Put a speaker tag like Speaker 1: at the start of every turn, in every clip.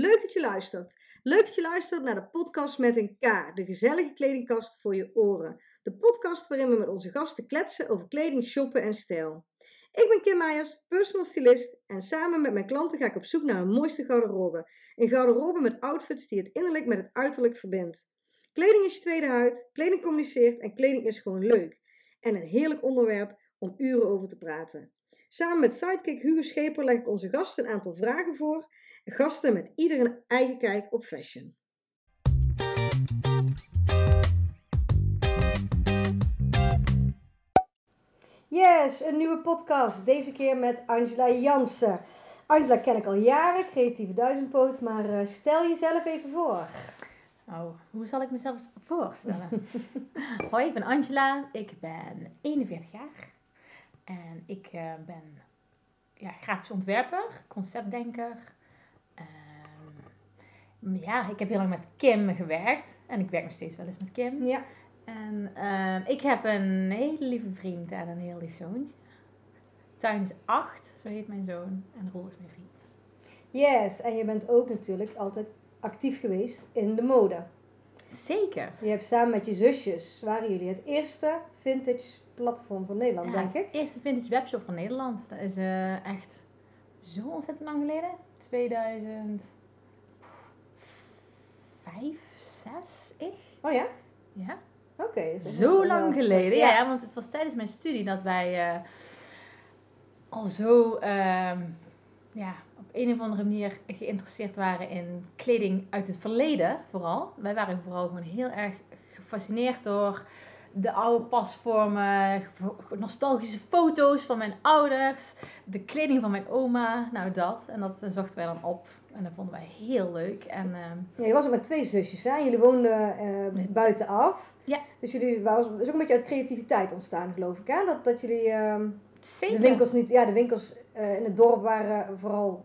Speaker 1: leuk dat je luistert. Leuk dat je luistert naar de podcast met een K, de gezellige kledingkast voor je oren. De podcast waarin we met onze gasten kletsen over kleding, shoppen en stijl. Ik ben Kim Meijers, personal stylist en samen met mijn klanten ga ik op zoek naar een mooiste garderobe. Een garderobe met outfits die het innerlijk met het uiterlijk verbindt. Kleding is je tweede huid, kleding communiceert en kleding is gewoon leuk. En een heerlijk onderwerp om uren over te praten. Samen met sidekick Hugo Scheper leg ik onze gasten een aantal vragen voor. Gasten met ieder een eigen kijk op fashion. Yes, een nieuwe podcast. Deze keer met Angela Jansen. Angela ken ik al jaren, creatieve duizendpoot, maar uh, stel jezelf even voor.
Speaker 2: Oh, hoe zal ik mezelf voorstellen? Hoi, ik ben Angela, ik ben 41 jaar en ik uh, ben ja, grafisch ontwerper, conceptdenker. Um, ja, ik heb heel lang met Kim gewerkt en ik werk nog steeds wel eens met Kim.
Speaker 1: Ja.
Speaker 2: En uh, ik heb een hele lieve vriend en een heel lief zoontje. Tuin is 8, zo heet mijn zoon, en Roel is mijn vriend.
Speaker 1: Yes, en je bent ook natuurlijk altijd actief geweest in de mode.
Speaker 2: Zeker.
Speaker 1: Je hebt samen met je zusjes, waren jullie het eerste vintage platform van Nederland,
Speaker 2: Ja,
Speaker 1: denk ik.
Speaker 2: Het eerste vintage webshop van Nederland. Dat is eh, echt zo ontzettend lang geleden. 2005, 6 ik.
Speaker 1: Oh ja?
Speaker 2: Ja.
Speaker 1: Oké. dus
Speaker 2: Zo lang geleden. Ja. ja, want het was tijdens mijn studie dat wij eh, al zo ehm, ja, op een of andere manier geïnteresseerd waren in kleding uit het verleden vooral. Wij waren vooral gewoon heel erg gefascineerd door de oude pasvormen, nostalgische foto's van mijn ouders, de kleding van mijn oma, nou dat. En dat eh, zochten wij dan op en dat vonden wij heel leuk. En ehm,
Speaker 1: Ja, je was ook met twee zusjes, hè? Jullie woonden eh, buitenaf.
Speaker 2: Ja.
Speaker 1: Dus jullie waren is ook een beetje uit creativiteit ontstaan, geloof ik, hè? Dat, dat jullie ehm,
Speaker 2: zeker.
Speaker 1: de winkels niet... Ja, de winkels eh, in het dorp waren vooral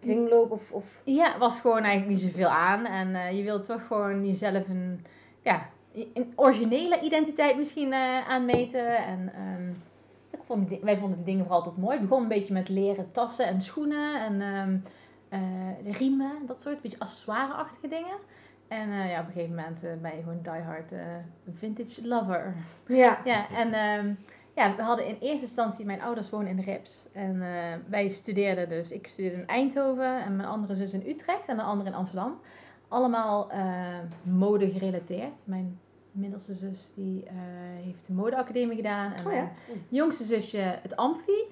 Speaker 1: kringloop of... of
Speaker 2: Ja, was gewoon eigenlijk niet zoveel aan. En eh, je wilt toch gewoon jezelf een, ja, een originele identiteit misschien eh, aanmeten. En ehm, ik vond die, di- wij vonden die dingen vooral tot mooi. Het begon een beetje met leren tassen en schoenen en eh, de riemen, dat soort, beetje accessoire-achtige dingen. En eh, ja, op een gegeven moment ben je gewoon diehard eh vintage lover.
Speaker 1: ja.
Speaker 2: Ja, en ehm, ja, we hadden in eerste instantie, mijn ouders wonen in de Rips. En wij studeerden dus, ik studeerde in Eindhoven en mijn andere zus in Utrecht en de andere in Amsterdam. Allemaal eh, mode gerelateerd. Mijn middelste zus die eh, heeft de modeacademie gedaan. En
Speaker 1: Oh ja.
Speaker 2: mijn jongste zusje het Amfi.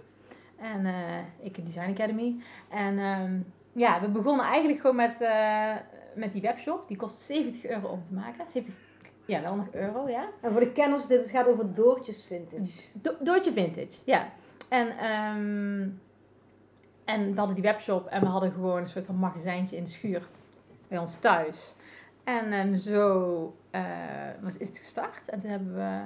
Speaker 2: En eh, ik de Design Academy. En ehm, ja, we begonnen eigenlijk gewoon met, eh, met die webshop. Die kost 70 euro om te maken. 70, ja, wel nog euro, ja.
Speaker 1: En voor de kenners, dit gaat over Doortjes Vintage.
Speaker 2: Do Doortje Vintage, ja. En, ehm, en we hadden die webshop en we hadden gewoon een soort van magazijntje in de schuur bij ons thuis. En ehm, zo eh, was, is het gestart. En toen hebben we,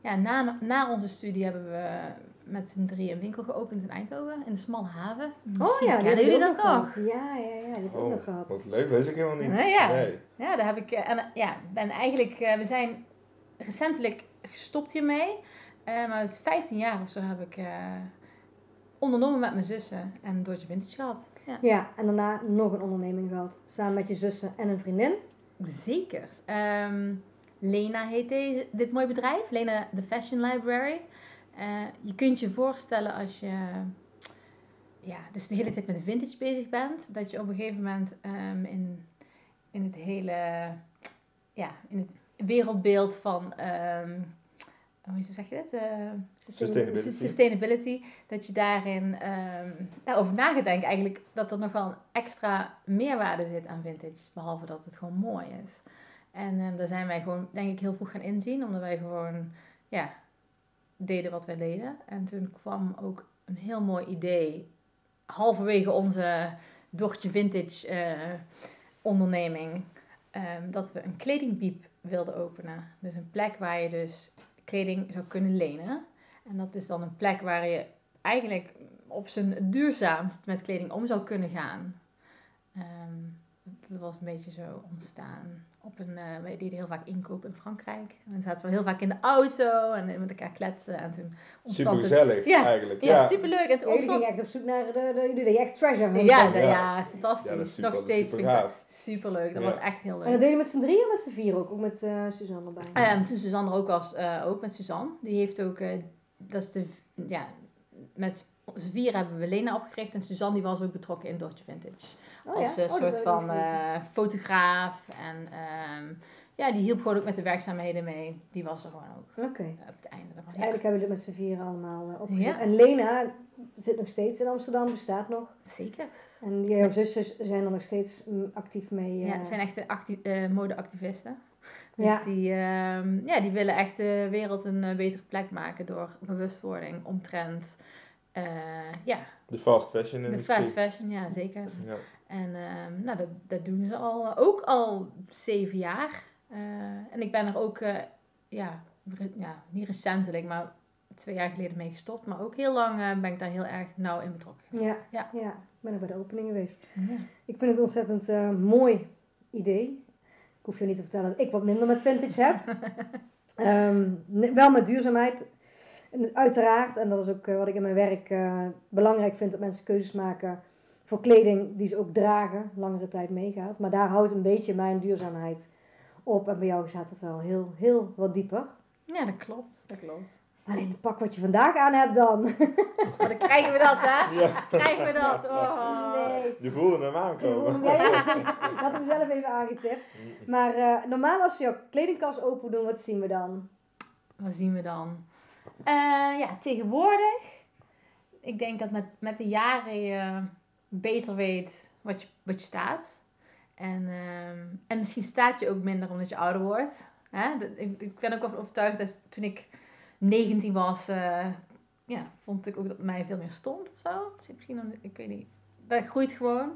Speaker 2: ja, na, na onze studie hebben we met z'n drie een winkel geopend in Eindhoven, in de Smalle Haven.
Speaker 1: Oh ja, die
Speaker 2: kennen
Speaker 1: hebben
Speaker 2: jullie dat
Speaker 1: ook
Speaker 2: nog?
Speaker 1: gehad. Ja, ja, ja, die heb ik ook
Speaker 3: Oh,
Speaker 1: nog gehad.
Speaker 3: wat leuk, weet ik helemaal niet.
Speaker 2: Nee, ja.
Speaker 3: Nee.
Speaker 2: Ja, daar heb ik. eh, En ja, ben eigenlijk. eh, we zijn recentelijk gestopt hiermee. Eh, maar het 15 jaar of zo heb ik eh, ondernomen met mijn zussen en Doortje Vintage gehad. Ja.
Speaker 1: Ja, en daarna nog een onderneming gehad. Samen met je zussen en een vriendin.
Speaker 2: Zeker. Ehm, Lena heet deze, dit mooie bedrijf. Lena The Fashion Library. Eh, je kunt je voorstellen als je ja, dus de hele tijd met vintage bezig bent, dat je op een gegeven moment ehm, in, in het hele ja, in het wereldbeeld van ehm, hoe zeg je dat? Eh,
Speaker 3: Sustainability.
Speaker 2: sustainability, dat je daarin ehm daarover na gaat denken eigenlijk dat er nog wel een extra meerwaarde zit aan vintage, behalve dat het gewoon mooi is. En ehm, daar zijn wij gewoon, denk ik, heel vroeg gaan inzien, omdat wij gewoon, ja, deden wat wij deden. En toen kwam ook een heel mooi idee, halverwege onze Dochtje Vintage eh, onderneming, ehm, dat we een kledingbiep wilden openen. Dus een plek waar je dus kleding zou kunnen lenen. En dat is dan een plek waar je eigenlijk op zijn duurzaamst met kleding om zou kunnen gaan. Ehm, dat was een beetje zo ontstaan. Op een, uh, we deden heel vaak inkoop in Frankrijk. En dan zaten we heel vaak in de auto en met elkaar kletsen. En toen
Speaker 3: Super gezellig
Speaker 2: ja,
Speaker 3: eigenlijk.
Speaker 2: Ja, ja. super leuk. En
Speaker 1: toen ontstond... echt op zoek naar de, de, jullie deden echt treasure hunt.
Speaker 2: Ja, ja, ja, fantastisch. Ja, super, Nog steeds
Speaker 3: super vind ik
Speaker 2: super leuk. Dat was echt heel leuk.
Speaker 1: En dat deed je met z'n drieën of met z'n vier ook? Ook met uh, Suzanne erbij?
Speaker 2: Um, toen Suzanne er ook was, uh, ook met Suzanne. Die heeft ook, uh, dat is de, ja, met z'n vier hebben we Lena opgericht. En Suzanne die was ook betrokken in Dordtje Vintage.
Speaker 1: Oh,
Speaker 2: als
Speaker 1: ja?
Speaker 2: een
Speaker 1: oh,
Speaker 2: soort van fotograaf en... Um, ja, die hielp gewoon ook met de werkzaamheden mee. Die was er gewoon ook.
Speaker 1: Oké.
Speaker 2: Okay. Op het einde.
Speaker 1: Dus eigenlijk hebben we dit met z'n vieren allemaal uh, opgezet. Ja. En Lena zit nog steeds in Amsterdam, bestaat nog.
Speaker 2: Zeker.
Speaker 1: En jouw zussen zijn er nog steeds actief mee.
Speaker 2: Uh... Ja,
Speaker 1: het
Speaker 2: zijn echt uh, modeactivisten. Dus ja. Die, ja, die willen echt de wereld een betere plek maken door bewustwording omtrent... ja.
Speaker 3: De fast fashion
Speaker 2: De fast fashion, ja, zeker. Ja. En nou, dat, dat doen ze al, ook al zeven jaar. Uh, en ik ben er ook, uh, ja, ja, niet recentelijk, maar twee jaar geleden mee gestopt. Maar ook heel lang ben ik daar heel erg nauw in betrokken
Speaker 1: Ja, ja. ja, ik ben bij de opening geweest. Ja. Ik vind het ontzettend mooi idee. Ik hoef je niet te vertellen dat ik wat minder met vintage heb. um, wel met duurzaamheid. Uiteraard, en dat is ook wat ik in mijn werk belangrijk vind, dat mensen keuzes maken voor kleding die ze ook dragen, langere tijd meegaat. Maar daar houdt een beetje mijn duurzaamheid op. En bij jou gaat het wel heel, heel wat dieper.
Speaker 2: Ja, dat klopt. Dat klopt.
Speaker 1: Alleen het pak wat je vandaag aan hebt dan.
Speaker 2: Maar dan krijgen we dat, hè? Ja. Krijgen we dat? Oh.
Speaker 1: Nee.
Speaker 3: Je voelde hem aankomen.
Speaker 1: Ja, ja. Ik had hem zelf even aangetipt. Maar uh, normaal als we jouw kledingkast open doen, wat zien we dan?
Speaker 2: Wat zien we dan? Uh, ja, tegenwoordig. Ik denk dat met, met de jaren je beter weet wat je, wat je staat. En, um, en misschien staat je ook minder omdat je ouder wordt. Hè? Ik, ik ben ook wel overtuigd dat toen ik 19 was, uh, ja, vond ik ook dat mij veel meer stond of zo. Misschien, ik weet niet. Dat groeit gewoon.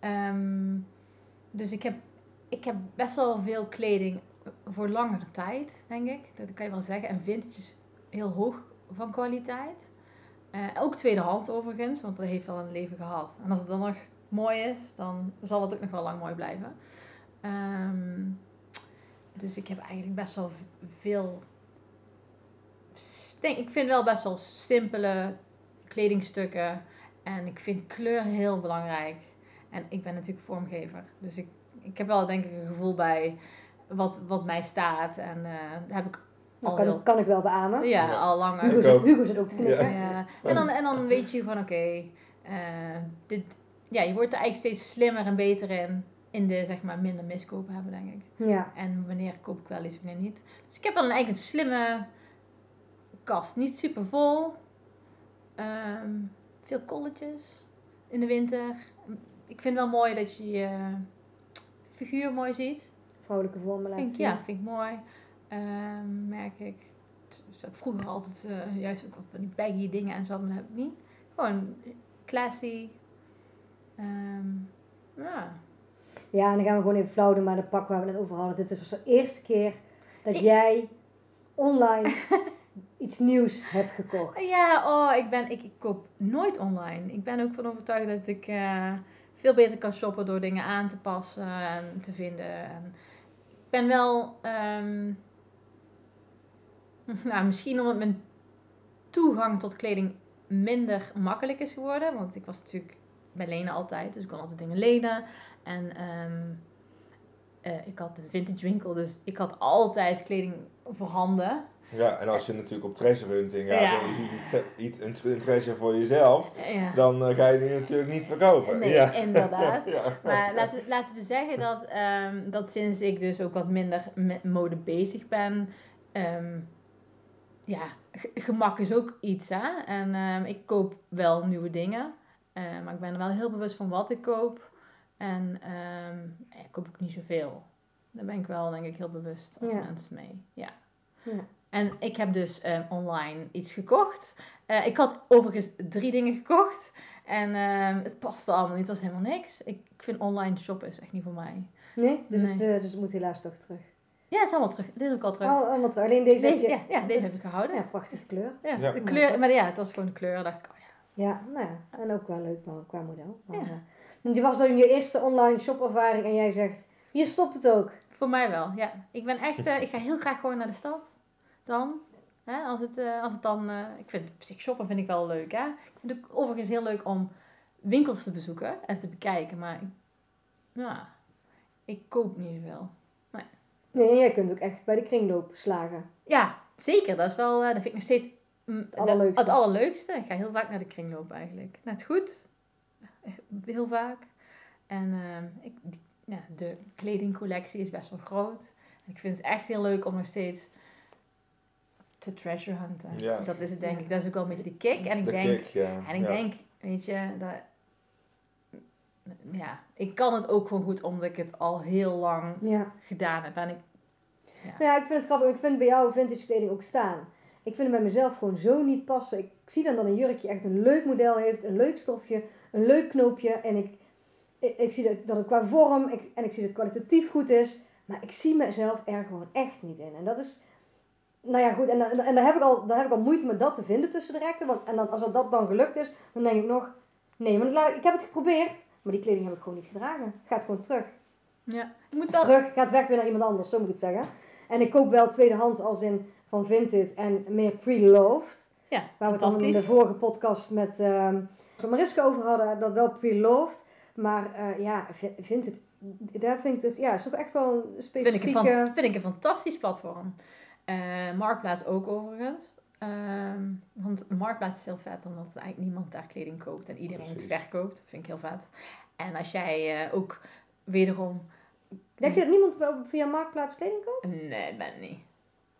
Speaker 2: Um, dus ik heb, ik heb best wel veel kleding voor langere tijd, denk ik. Dat kan je wel zeggen. En vintage is heel hoog van kwaliteit. Uh, ook tweedehands overigens, want dat heeft al een leven gehad. En als het dan nog mooi is, dan zal het ook nog wel lang mooi blijven. Um, dus ik heb eigenlijk best wel veel. Denk, ik vind wel best wel simpele kledingstukken. En ik vind kleur heel belangrijk. En ik ben natuurlijk vormgever. Dus ik, ik heb wel denk ik een gevoel bij wat, wat mij staat. En uh, heb ik
Speaker 1: al kan, heel... kan ik wel beamen.
Speaker 2: Ja, ja. al langer.
Speaker 1: Hugo, zit, Hugo zit ook te knikken.
Speaker 2: Ja. ja. En, dan, en dan weet je van oké, okay, uh, dit, ja, je wordt er eigenlijk steeds slimmer en beter in. In de, zeg maar, minder miskopen hebben, denk ik.
Speaker 1: Ja.
Speaker 2: En wanneer koop ik wel iets, wanneer niet. Dus ik heb wel een eigen slimme kast. Niet super vol. Um, veel kolletjes in de winter. Ik vind het wel mooi dat je je figuur mooi ziet.
Speaker 1: Vrouwelijke vormen laten
Speaker 2: vind, zien. Ja, vind ik mooi. Um, merk ik. Dus ik vroeger altijd uh, juist ook van die baggy dingen en zo, maar dat heb ik niet. Gewoon classy, Um, ja.
Speaker 1: Ja, en dan gaan we gewoon even flauw doen, maar de pak waar we het over hadden. Dit is de eerste keer dat jij online iets nieuws hebt gekocht.
Speaker 2: Ja, oh, ik, ben, ik, ik koop nooit online. Ik ben ook van overtuigd dat ik uh, veel beter kan shoppen door dingen aan te passen en te vinden. En ik ben wel, um, nou, misschien omdat mijn toegang tot kleding minder makkelijk is geworden. Want ik was natuurlijk bij lenen altijd. Dus ik kon altijd dingen lenen. En um, uh, ik had een vintage winkel, dus ik had altijd kleding voorhanden.
Speaker 3: Ja, en als je natuurlijk op treasure hunting gaat ja. en je ziet iets, iets een, een treasure voor jezelf, ja. dan uh, ga je die natuurlijk niet verkopen.
Speaker 2: Nee,
Speaker 3: ja.
Speaker 2: inderdaad. Maar laten we, laten we zeggen dat, um, dat sinds ik dus ook wat minder met mode bezig ben, um, ja, gemak is ook iets. Hè? En um, ik koop wel nieuwe dingen. Uh, maar ik ben er wel heel bewust van wat ik koop. En um, ik koop ook niet zoveel. Daar ben ik wel, denk ik, heel bewust als ja. mensen mee. Ja. ja. En ik heb dus um, online iets gekocht. Uh, ik had overigens drie dingen gekocht. En het paste allemaal niet. Het was helemaal niks. Ik, ik vind online shoppen is echt niet voor mij.
Speaker 1: Nee? Dus, nee. Het, uh, dus het moet helaas toch terug.
Speaker 2: Ja, het is allemaal terug. Dit is ook al terug.
Speaker 1: Al, allemaal terug. Alleen deze,
Speaker 2: deze
Speaker 1: heb je...
Speaker 2: Ja, ja deze heb ik gehouden.
Speaker 1: Ja, prachtige kleur.
Speaker 2: Ja, ja. De kleur. Maar ja, het was gewoon de kleur. dacht ik, oh ja.
Speaker 1: Ja, nou ja. En ook wel leuk qua model. Maar,
Speaker 2: ja.
Speaker 1: uh, Je was dan je eerste online shopervaring en jij zegt, hier stopt het ook.
Speaker 2: Voor mij wel, ja. Ik ben echt, uh, ik ga heel graag gewoon naar de stad. Dan, hè, als, het, uh, als het dan, uh, ik vind shoppen vind ik wel leuk, hè. Ik vind het overigens heel leuk om winkels te bezoeken en te bekijken, maar ik, ja, ik koop niet zoveel. Nee.
Speaker 1: jij kunt ook echt bij de kringloop slagen.
Speaker 2: Ja, zeker. Dat is wel, dat vind ik nog steeds mm, het allerleukste. het allerleukste. Ik ga heel vaak naar de kringloop eigenlijk. Net goed, heel vaak. En ehm, ik, ja, de kledingcollectie is best wel groot. Ik vind het echt heel leuk om nog steeds te treasure hunten. Ja. Dat is het denk ik. Dat is ook wel een beetje de kick. En ik denk, en ik denk, weet je, dat, ja, ik kan het ook gewoon goed omdat ik het al heel lang gedaan heb. En ik,
Speaker 1: ja. Nou ja, ik vind het grappig. Ik vind bij jou vintage kleding ook staan. Ik vind het bij mezelf gewoon zo niet passen. Ik zie dan dat een jurkje echt een leuk model heeft, een leuk stofje, een leuk knoopje. En ik, ik, zie dat, dat het qua vorm ik, en ik zie dat het kwalitatief goed is. Maar ik zie mezelf er gewoon echt niet in. En dat is, nou ja, goed. En, en, en daar, heb ik al, daar heb ik al moeite met dat te vinden tussen de rekken. Want, en dan, als dat dan gelukt is, dan denk ik nog, nee, maar ik heb het geprobeerd. Maar die kleding heb ik gewoon niet gedragen. Gaat gewoon terug.
Speaker 2: Ja.
Speaker 1: Moet wel... Terug, gaat weg weer naar iemand anders, zo moet ik het zeggen. En ik koop wel tweedehands als in van Vinted en meer pre-loved.
Speaker 2: Ja,
Speaker 1: Waar we het dan in de vorige podcast met uh, Mariska over hadden, dat wel pre-loved. Maar uh, ja, Vinted, daar vind ik toch, ja, is toch echt wel een specifieke...
Speaker 2: Vind ik een, vind ik een fantastisch platform. Uh, Marktplaats ook overigens. Uh, want Marktplaats is heel vet, omdat eigenlijk niemand daar kleding koopt en iedereen het verkoopt. Dat vind ik heel vet. En als jij uh, ook wederom...
Speaker 1: Denk je dat niemand via Marktplaats kleding koopt?
Speaker 2: Nee, dat ben niet.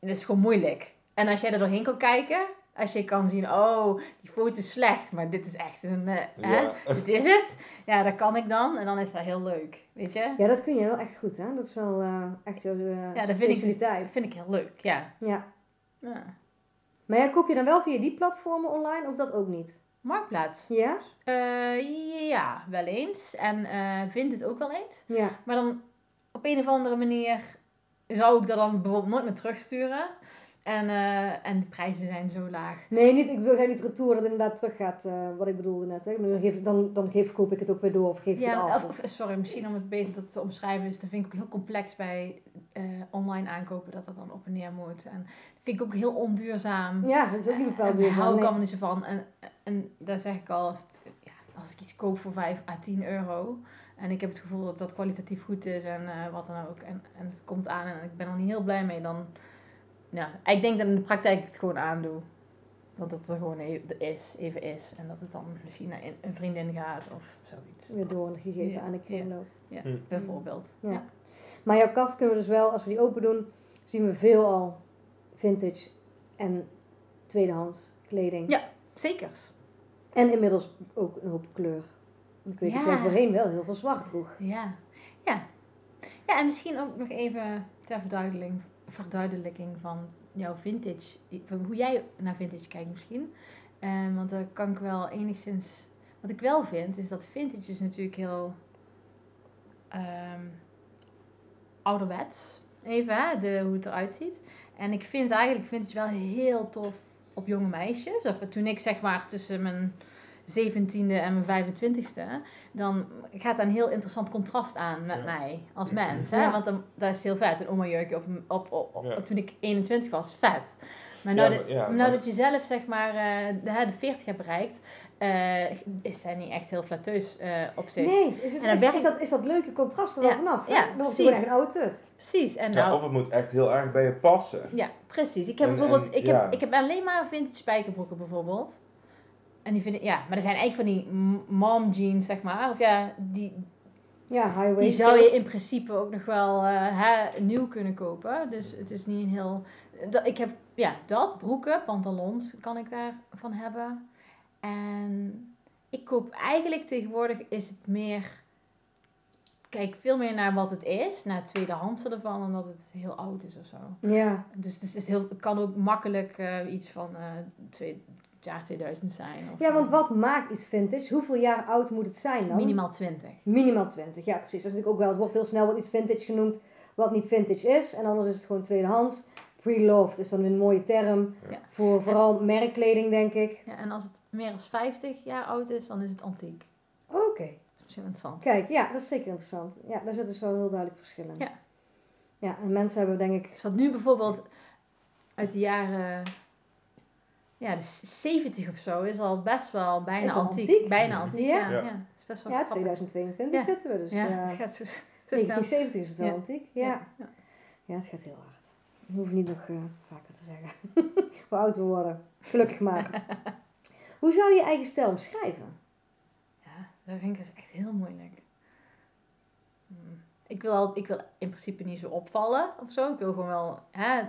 Speaker 2: Het is gewoon moeilijk. En als jij er doorheen kan kijken, als je kan zien, oh, die foto is slecht, maar dit is echt een, uh, ja. hè? dit is het. Ja, dat kan ik dan. En dan is dat heel leuk, weet je?
Speaker 1: Ja, dat kun je wel echt goed, hè? Dat is wel uh, echt jouw uh, ja, dat vind Ik,
Speaker 2: dat vind ik heel leuk, ja.
Speaker 1: ja. Ja. Maar ja, koop je dan wel via die platformen online of dat ook niet?
Speaker 2: Marktplaats.
Speaker 1: Ja?
Speaker 2: ja, wel eens. En vind het ook wel eens.
Speaker 1: Ja.
Speaker 2: Maar dan op een of andere manier zou ik dat dan bijvoorbeeld nooit meer terugsturen. En, uh, en de prijzen zijn zo laag.
Speaker 1: Nee, niet, ik wil niet retour dat het inderdaad terug gaat, uh, wat ik bedoelde net. Hè. Dan, geef, dan, dan geef, koop ik het ook weer door of geef ik het af.
Speaker 2: Of, sorry, misschien om het beter te omschrijven is, dat vind ik ook heel complex bij uh, online aankopen, dat dat dan op en neer moet. En dat vind ik ook heel onduurzaam.
Speaker 1: Ja, dat is ook niet bepaald duurzaam. Daar
Speaker 2: hou ik allemaal niet zo van. En, en daar zeg ik al, als, het, ja, als ik iets koop voor 5 à 10 euro, en ik heb het gevoel dat dat kwalitatief goed is en wat dan ook. En, en het komt aan en ik ben er niet heel blij mee. Dan, ja, ik denk dat in de praktijk het gewoon aandoe. Dat het er gewoon even is, even is. En dat het dan misschien naar een vriendin gaat of zoiets.
Speaker 1: Weer doorgegeven ja. aan de kringloop.
Speaker 2: Ja, ja. Hm. bijvoorbeeld.
Speaker 1: Ja. Maar jouw kast kunnen we dus wel, als we die open doen, zien we veel al vintage en tweedehands kleding.
Speaker 2: Ja, zeker.
Speaker 1: En inmiddels ook een hoop kleur. Ik weet dat jij voorheen wel heel veel zwart droeg.
Speaker 2: Ja. ja. Ja, en misschien ook nog even ter verduidelijking, verduidelijking van jouw vintage. Van hoe jij naar vintage kijkt misschien. Um, want dan kan ik wel enigszins... Wat ik wel vind, is dat vintage is natuurlijk heel... Um, ouderwets. Even, hè, de, hoe het eruit ziet. En ik vind eigenlijk vintage wel heel tof op jonge meisjes. Of toen ik zeg maar tussen mijn 17e en mijn 25e, dan gaat daar een heel interessant contrast aan met mij als mens. Hè? Want dan, dat is heel vet. Een oma jurkje op, op, op, op toen ik 21 was, vet. Maar nou, dat, nou dat je zelf zeg maar uh, de, de 40 hebt bereikt, uh, is zij niet echt heel flatteus uh, op zich.
Speaker 1: Nee, is, het, is, is, dat, is dat leuke contrast er wel vanaf? Ja, Dan echt een oude tut.
Speaker 2: Precies. En
Speaker 3: nou, of het moet echt heel erg bij je passen.
Speaker 2: Ja, precies. Ik heb bijvoorbeeld, ik, heb, ik heb alleen maar vintage spijkerbroeken bijvoorbeeld. En die vind ik, ja, maar er zijn eigenlijk van die mom jeans, zeg maar. Of ja, die,
Speaker 1: ja,
Speaker 2: die zou je in principe ook nog wel uh, hè, nieuw kunnen kopen. Dus het is niet een heel... Dat, ik heb, ja, dat, broeken, pantalons kan ik daarvan hebben. En ik koop eigenlijk tegenwoordig is het meer... Kijk veel meer naar wat het is, naar het tweedehands ervan, dan dat het heel oud is of zo.
Speaker 1: Ja.
Speaker 2: Dus het, is heel, kan ook makkelijk uh, iets van uh, twee, jaar 2000 zijn. Of
Speaker 1: ja, want wat maakt iets vintage? Hoeveel jaar oud moet het zijn dan?
Speaker 2: Minimaal 20.
Speaker 1: Minimaal 20, ja precies. Dat is natuurlijk ook wel, het wordt heel snel wat iets vintage genoemd, wat niet vintage is. En anders is het gewoon tweedehands. Pre-loved is dan een mooie term voor vooral merkkleding, denk ik.
Speaker 2: Ja, en als het meer dan 50 jaar oud is, dan is het antiek.
Speaker 1: Oké.
Speaker 2: is heel interessant.
Speaker 1: Kijk, ja, dat is zeker interessant. Ja, daar zit dus wel heel duidelijk verschil in.
Speaker 2: Ja.
Speaker 1: Ja, en mensen hebben denk ik...
Speaker 2: Dus wat nu bijvoorbeeld uit de jaren ja, de 70 of zo is al best wel bijna
Speaker 1: Is
Speaker 2: antiek.
Speaker 1: antiek?
Speaker 2: Bijna antiek,
Speaker 1: Ja.
Speaker 2: ja. ja.
Speaker 3: Ja.
Speaker 2: is best wel
Speaker 1: Ja,
Speaker 2: grappig.
Speaker 1: 2022
Speaker 2: Ja.
Speaker 1: zitten we dus.
Speaker 2: Ja,
Speaker 1: eh,
Speaker 2: het gaat zo, zo snel.
Speaker 1: 1970 is het wel
Speaker 2: Ja.
Speaker 1: antiek. Ja. ja.
Speaker 2: Ja.
Speaker 1: het gaat heel hard. We hoeven niet nog eh, vaker te zeggen. Hoe oud we worden. Gelukkig maar. Hoe zou je je eigen stijl beschrijven?
Speaker 2: Ja, dat vind ik dus echt heel moeilijk. Hmm. Ik wil, al, ik wil in principe niet zo opvallen of zo. Ik wil gewoon wel, hè,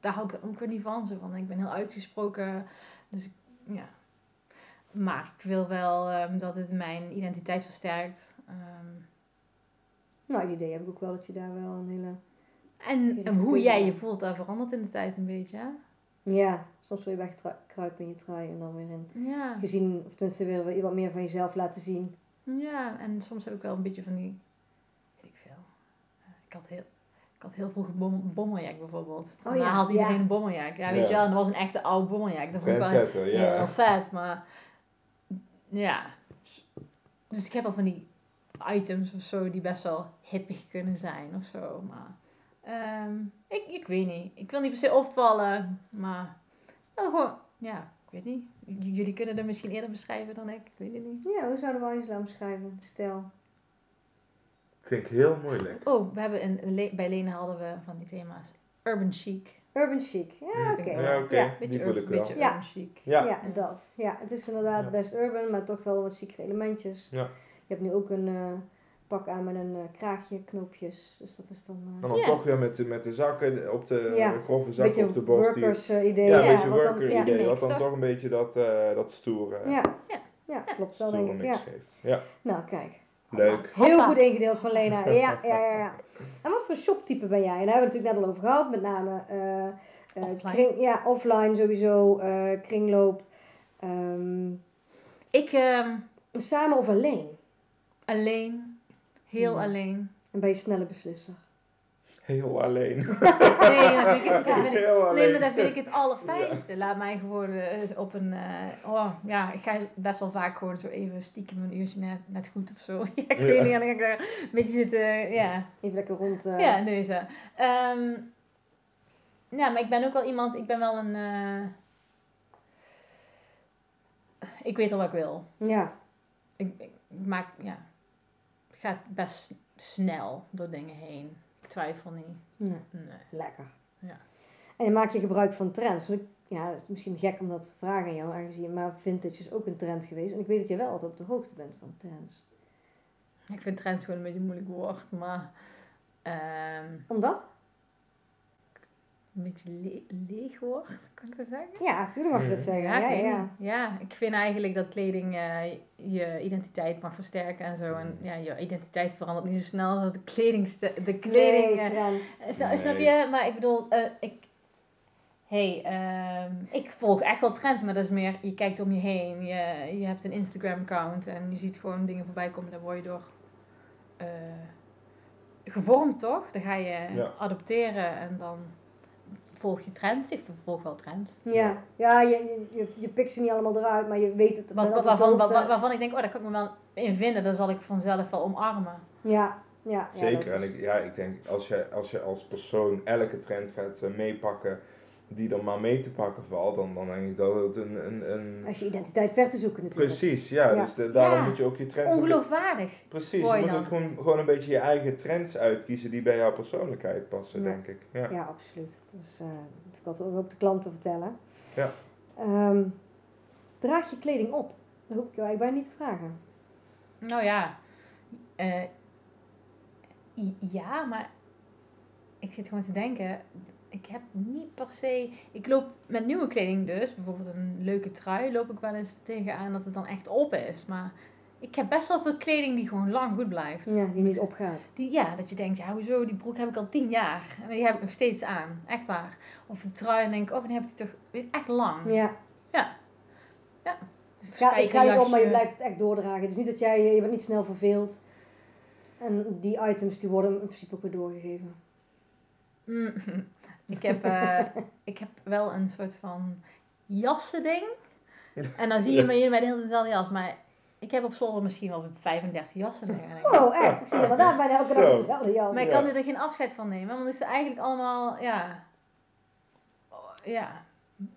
Speaker 2: daar hou ik dan ook weer niet van. Zo van, ik ben heel uitgesproken. Dus ik, ja. Maar ik wil wel ehm, dat het mijn identiteit versterkt. Ehm,
Speaker 1: Nou, die idee heb ik ook wel dat je daar wel een hele...
Speaker 2: en, hoe jij je voelt, daar verandert in de tijd een beetje. hè?
Speaker 1: Ja, soms wil je wegkruipen in je trui en dan weer in...
Speaker 2: Ja.
Speaker 1: Gezien, of tenminste weer wat- wat meer van jezelf laten zien.
Speaker 2: ja, en soms heb ik wel een beetje van die, weet ik veel. Eh, Ik had heel, ik had heel vroeg een bom, bomberjack bijvoorbeeld.
Speaker 1: Oh
Speaker 2: Toen
Speaker 1: ja,
Speaker 2: had iedereen
Speaker 1: ja.
Speaker 2: een bomberjack. Ja, weet
Speaker 3: Ja.
Speaker 2: je wel, en dat was een echte oude bomberjack. Dat vond ik wel heel,
Speaker 3: ja.
Speaker 2: heel vet, maar ja. Dus ik heb wel van die items of zo die best wel hippig kunnen zijn of zo. Maar ehm, ik, ik weet niet. Ik wil niet per se opvallen, maar wel gewoon, ja, ik weet niet. J- Jullie kunnen het misschien eerder beschrijven dan ik. Ik weet het niet.
Speaker 1: Ja, hoe zouden we Angela omschrijven? De stijl.
Speaker 3: Vind ik heel moeilijk.
Speaker 2: Oh, we hebben een, le- bij Lena hadden we van die thema's. Urban chic.
Speaker 1: Urban chic. Ja, oké.
Speaker 3: Ja, oké.
Speaker 1: Ja.
Speaker 3: Die
Speaker 2: Beetje,
Speaker 3: voel
Speaker 2: ur-
Speaker 3: ik wel.
Speaker 2: beetje
Speaker 1: Ja.
Speaker 2: urban chic.
Speaker 3: Ja.
Speaker 1: Ja, dat. Ja, het is inderdaad
Speaker 3: Ja.
Speaker 1: best urban, maar toch wel wat chicere elementjes.
Speaker 3: Ja.
Speaker 1: Je hebt nu ook een eh, pak aan met een eh, kraagje, knoopjes. Dus dat is dan eh,
Speaker 3: En dan
Speaker 2: Ja.
Speaker 3: toch weer met de, met de zakken op de
Speaker 1: Ja.
Speaker 3: grove zakken
Speaker 1: beetje
Speaker 3: op de borst.
Speaker 1: workers idee.
Speaker 3: ja, een
Speaker 2: Ja,
Speaker 3: beetje
Speaker 1: dan-
Speaker 3: worker
Speaker 1: ja,
Speaker 3: idee. Wat dan
Speaker 2: toch?
Speaker 3: een beetje dat, eh, dat stoere,
Speaker 1: Ja.
Speaker 2: Ja.
Speaker 1: Ja, klopt wel
Speaker 3: stoere
Speaker 1: denk ik.
Speaker 3: mix
Speaker 1: Ja.
Speaker 3: geeft. Ja,
Speaker 1: Nou, kijk.
Speaker 3: Leuk.
Speaker 1: Heel
Speaker 2: Hoppa.
Speaker 1: goed ingedeeld van Lena. Ja, ja, ja, ja. En wat voor shoptype ben jij? En daar hebben we het natuurlijk net al over gehad. Met name eh, eh,
Speaker 2: Offline.
Speaker 1: kring, ja, offline sowieso. eh, kringloop. Ehm,
Speaker 2: Ik ehm,
Speaker 1: samen of alleen?
Speaker 2: alleen, heel
Speaker 1: Hmm.
Speaker 2: alleen.
Speaker 1: En ben je snelle beslisser?
Speaker 3: Heel alleen.
Speaker 2: Nee, dat vind ik het, dat vind ik,
Speaker 3: Heel
Speaker 2: nee, maar dat vind ik het allerfijnste. Laat mij gewoon eh, op een... eh, oh, ja, ik ga best wel vaak gewoon zo even stiekem een uurtje net, net goed of zo. ja, ik
Speaker 3: Ja.
Speaker 2: weet niet, en dan ga ik daar een beetje zitten... Ja,
Speaker 1: Even lekker rond. eh,
Speaker 2: ja neuzen. Ehm, ja, maar ik ben ook wel iemand... Ik ben wel een... eh, ik weet al wat ik wil.
Speaker 1: ja.
Speaker 2: Ik, ik maak... Ja, ik ga best snel door dingen heen. Twijfel niet.
Speaker 1: Ja,
Speaker 2: Nee.
Speaker 1: lekker.
Speaker 2: Ja.
Speaker 1: En dan maak je gebruik van trends. Ja, dat is misschien gek om dat te vragen aan jou, aangezien, maar vintage is ook een trend geweest. En ik weet dat je wel altijd op de hoogte bent van trends.
Speaker 2: Ik vind trends gewoon een beetje een moeilijk woord, maar ehm,
Speaker 1: Omdat?
Speaker 2: Een beetje le- leeg woord, kan ik dat zeggen?
Speaker 1: Ja, natuurlijk mag je dat zeggen.
Speaker 2: Ja,
Speaker 1: Ja,
Speaker 2: ik,
Speaker 1: ja,
Speaker 2: ik vind eigenlijk dat kleding eh, je identiteit mag versterken en zo. En ja, je identiteit verandert niet zo snel als dat de kleding, de kleding
Speaker 1: Nee,
Speaker 2: eh,
Speaker 1: trends.
Speaker 2: Snap, snap
Speaker 3: Nee.
Speaker 2: je? Maar ik bedoel, eh, ik, hey, ehm, ik volg echt wel trends, maar dat is meer, je kijkt om je heen, je, je hebt een Instagram-account en je ziet gewoon dingen voorbij komen, daar word je door eh, gevormd, toch? Dan ga je
Speaker 3: Ja.
Speaker 2: adopteren en dan volg je trends. Ik volg wel trends.
Speaker 1: Ja, ja je, je, je, je pikt ze niet allemaal eruit, maar je weet het.
Speaker 2: Wat,
Speaker 1: bent
Speaker 2: wat,
Speaker 1: altijd
Speaker 2: waarvan, waarvan ik denk, oh, daar kan ik me wel in vinden, dat zal ik vanzelf wel omarmen.
Speaker 1: Ja, ja. ja,
Speaker 3: Zeker.
Speaker 1: dat
Speaker 3: En ik, ja, ik denk als je, als je als persoon elke trend gaat eh, meepakken die er maar mee te pakken valt, dan, dan denk ik dat het een... een, een...
Speaker 1: Als je identiteit ver te zoeken natuurlijk.
Speaker 3: Precies, ja.
Speaker 1: Ja.
Speaker 3: Dus de- daarom
Speaker 2: Ja.
Speaker 3: moet je ook je trends...
Speaker 2: Ongeloofwaardig.
Speaker 3: Precies,
Speaker 2: Mooi
Speaker 3: je moet
Speaker 2: dan.
Speaker 3: ook gewoon, gewoon een beetje je eigen trends uitkiezen die bij jouw persoonlijkheid passen,
Speaker 1: Ja.
Speaker 3: denk ik. Ja.
Speaker 1: Ja, absoluut. Dus eh natuurlijk altijd ook de klanten vertellen.
Speaker 3: Ja.
Speaker 1: Ehm, draag je kleding op? Dat hoef ik jou eigenlijk bijna niet te vragen.
Speaker 2: Nou ja, eh, ja, maar ik zit gewoon te denken, ik heb niet per se, ik loop met nieuwe kleding dus, bijvoorbeeld een leuke trui, loop ik wel eens tegenaan dat het dan echt op is, maar ik heb best wel veel kleding die gewoon lang goed blijft.
Speaker 1: Ja, die niet opgaat.
Speaker 2: Die, ja, dat je denkt, ja hoezo, die broek heb ik al tien jaar en die heb ik nog steeds aan, echt waar. Of de trui en denk ik, oh, die heb ik die toch echt lang.
Speaker 1: Ja.
Speaker 2: Ja. Ja.
Speaker 1: Dus het gaat, het gaat niet om, maar je blijft het echt doordragen. Het is niet dat jij, je bent niet snel verveeld. En die items die worden in principe ook weer doorgegeven.
Speaker 2: Mm, ik, heb, eh, ik heb wel een soort van jassen ding. En dan zie je me hier bij de hele tijd dezelfde jas. Maar Ik heb op zolder misschien wel 35 jassen liggen.
Speaker 1: Oh, echt? Ik zie inderdaad bijna elke dag dezelfde jas.
Speaker 2: Maar ik kan er geen afscheid van nemen, want het is eigenlijk allemaal, ja... Ja,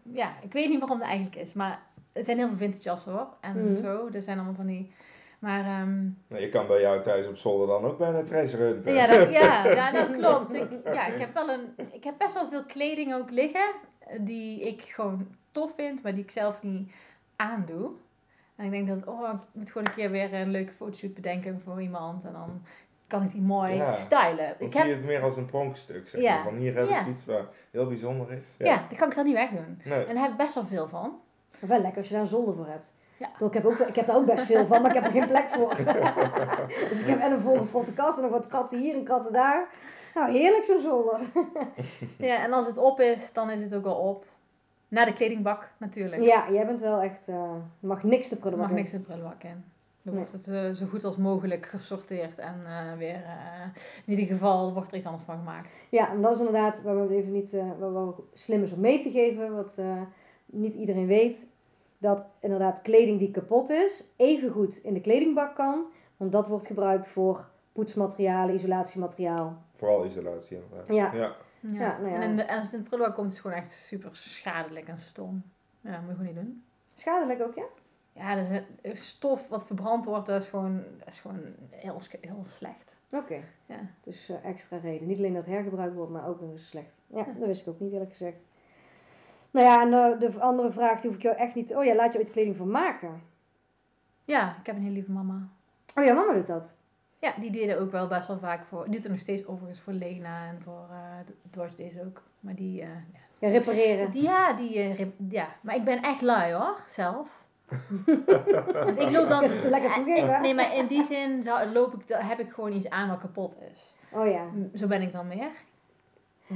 Speaker 2: ja, ik weet niet waarom dat eigenlijk is, maar er zijn heel veel vintage jassen hoor. En mhm. zo, er zijn allemaal van die... Maar, um,
Speaker 3: je kan bij jou thuis op zolder dan ook bijna het runten.
Speaker 2: Ja, dat, ja, ja, dat klopt. Ik, ja, ik, heb wel een, ik heb best wel veel kleding ook liggen die ik gewoon tof vind, maar die ik zelf niet aandoe. En ik denk dat, oh, ik moet gewoon een keer weer een leuke fotoshoot bedenken voor iemand. En dan kan ik die mooi ja, stylen.
Speaker 3: Dan ik zie heb... je het meer als een pronkstuk, zeg ja. Van hier heb ik iets wat heel bijzonder is.
Speaker 2: Ja, ja dat kan ik dan niet wegdoen. Nee. En daar heb ik best wel veel van.
Speaker 1: Wel lekker als je daar een zolder voor hebt. Ja. Ik, heb ook, ik heb daar ook best veel van, maar ik heb er geen plek voor. dus ik heb en een volgefrotte kast en nog wat kratten hier en kratten daar. Nou, heerlijk zo'n zolder.
Speaker 2: ja, en als het op is, dan is het ook al op. Naar de kledingbak natuurlijk.
Speaker 1: Ja, jij bent wel echt... Uh, mag niks de prullenbak
Speaker 2: mag niks de prullenbak in. Dan wordt het uh, zo goed als mogelijk gesorteerd en uh, weer... in ieder geval wordt er iets anders van gemaakt.
Speaker 1: Ja, en dat is inderdaad waar we even niet... wat wel slim is om mee te geven, wat niet iedereen weet. Dat inderdaad kleding die kapot is, even goed in de kledingbak kan. Want dat wordt gebruikt voor poetsmaterialen, isolatiemateriaal.
Speaker 3: Vooral isolatie inderdaad.
Speaker 1: Ja. ja. Ja.
Speaker 2: nou ja. En de, als het in het prullenbak komt, is het gewoon echt super schadelijk en stom. Ja, moet je gewoon niet doen.
Speaker 1: Schadelijk ook, ja?
Speaker 2: Ja, dus stof wat verbrand wordt, dat is gewoon, dat is gewoon heel, heel slecht.
Speaker 1: Oké. Ja. Dus uh, extra reden. Niet alleen dat hergebruikt wordt, maar ook nog eens slecht. Ja, dat wist ik ook niet eerlijk gezegd. Nou ja, en de, de andere vraag, die hoef ik jou echt niet... Oh ja, laat je ooit kleding van maken?
Speaker 2: Ja, ik heb een heel lieve mama.
Speaker 1: Oh ja, mama doet dat?
Speaker 2: Ja, die deden ook wel best wel vaak voor. Die doet er nog steeds overigens voor Lena en voor uh, deze ook. Maar die. Uh,
Speaker 1: ja. repareren.
Speaker 2: Die, ja, die, uh, ja, maar ik ben echt lui hoor, zelf. ik loop dan.
Speaker 1: Dat is lekker toegeven.
Speaker 2: Nee, maar in die zin zou, loop ik, heb ik gewoon iets aan wat kapot is.
Speaker 1: Oh ja.
Speaker 2: Zo ben ik dan meer.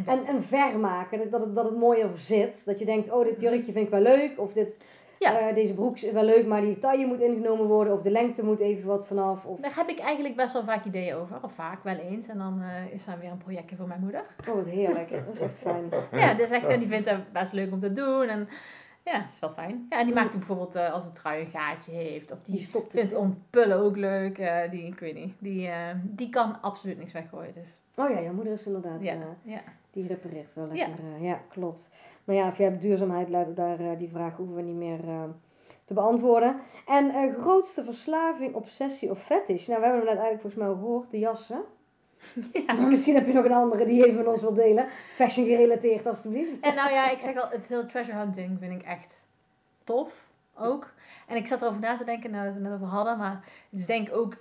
Speaker 1: En, en vermaken, dat het, dat het mooier zit. Dat je denkt, oh, dit jurkje vind ik wel leuk. Of dit ja. Uh, deze broek is wel leuk, maar die taille moet ingenomen worden. Of de lengte moet even wat vanaf. Of...
Speaker 2: Daar heb ik eigenlijk best wel vaak ideeën over. Of vaak wel eens. En dan uh, is daar weer een projectje voor mijn moeder.
Speaker 1: Oh, wat heerlijk. Dat is echt fijn.
Speaker 2: ja, dus echt, en die vindt het best leuk om te doen. En ja, het is wel fijn. Ja, en die maakt bijvoorbeeld uh, als een trui een gaatje heeft. Of die, die stopt vindt het, ontpullen ook leuk. die, ik weet niet. Die, die kan absoluut niks weggooien. Dus.
Speaker 1: Oh ja, jouw moeder is inderdaad... Ja, ja. Die repareert wel lekker. Ja, ja klopt. Nou ja, hebt duurzaamheid, daar, uh, die vraag hoeven we niet meer uh, te beantwoorden. En uh, grootste verslaving, obsessie of fetish? Nou, we hebben hem net eigenlijk volgens mij gehoord, de jassen. Ja. Maar misschien heb je nog een andere die even met ons wil delen. Fashion gerelateerd, alstublieft.
Speaker 2: En nou ja, ik zeg al, het hele treasure hunting vind ik echt tof. Ook. En ik zat erover na te denken, nou, we het net over hadden. Maar het is denk ik ook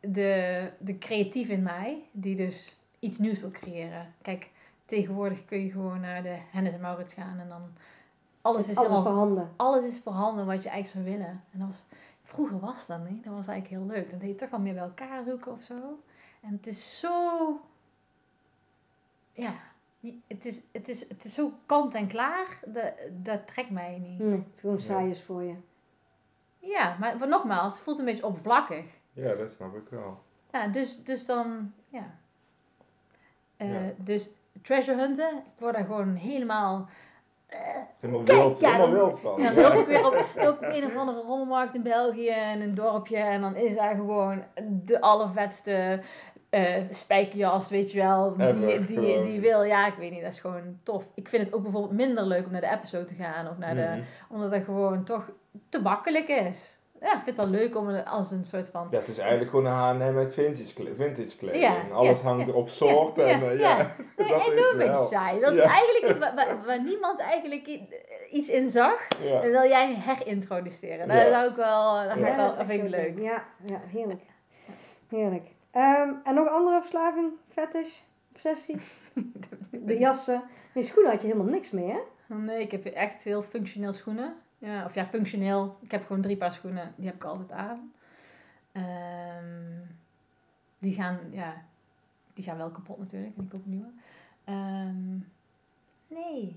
Speaker 2: de, de creatief in mij, die dus iets nieuws wil creëren. Kijk, tegenwoordig kun je gewoon naar de Hennis en Maurits gaan en dan alles is,
Speaker 1: alles voorhanden.
Speaker 2: Alles is voorhanden wat je eigenlijk zou willen. En dat was, vroeger was dat niet. Dat was eigenlijk heel leuk. Dan deed je toch al meer bij elkaar zoeken of zo. En het is zo... Ja, het is, het is, het is zo kant en klaar. Dat, dat trekt mij niet.
Speaker 1: Nee, het is gewoon saai is voor je.
Speaker 2: Ja, maar, nogmaals, het voelt een beetje oppervlakkig.
Speaker 3: Ja, dat snap ik wel.
Speaker 2: Ja, dus, dus dan, ja. Uh, ja. Dus treasure hunten, ik word daar gewoon helemaal
Speaker 3: uh, helemaal wild, ja, helemaal wild van.
Speaker 2: Dan loop ik weer op, loop een of andere rommelmarkt in België in een dorpje en dan is daar gewoon de allervetste uh, spijkerjas, weet je wel, die, die, die, wil. Ja, ik weet niet, dat is gewoon tof. Ik vind het ook bijvoorbeeld minder leuk om naar de episode te gaan of naar de, mhm. omdat dat gewoon toch te makkelijk is ja, ik vind het wel leuk om als een soort van...
Speaker 3: Ja, het is eigenlijk gewoon een H&M met vintage, vintage kleding. Ja, Alles hangt op soort en ja. ja.
Speaker 2: Nee, dat is een beetje saai. Dat is eigenlijk iets waar, waar, niemand eigenlijk iets in zag. En wil jij herintroduceren. Dat zou ik wel, dat, ga wel, dat vind ik leuk.
Speaker 1: Ja, ja heerlijk. Heerlijk. Um, en nog andere verslaving, fetish, obsessie? De jassen. Die schoenen had je helemaal niks mee, hè?
Speaker 2: Nee, ik heb echt heel functioneel schoenen. Ja, of ja, functioneel. Ik heb gewoon drie paar schoenen, die heb ik altijd aan. Um, die gaan, ja, die gaan wel kapot natuurlijk en ik koop nieuwe. Um, nee.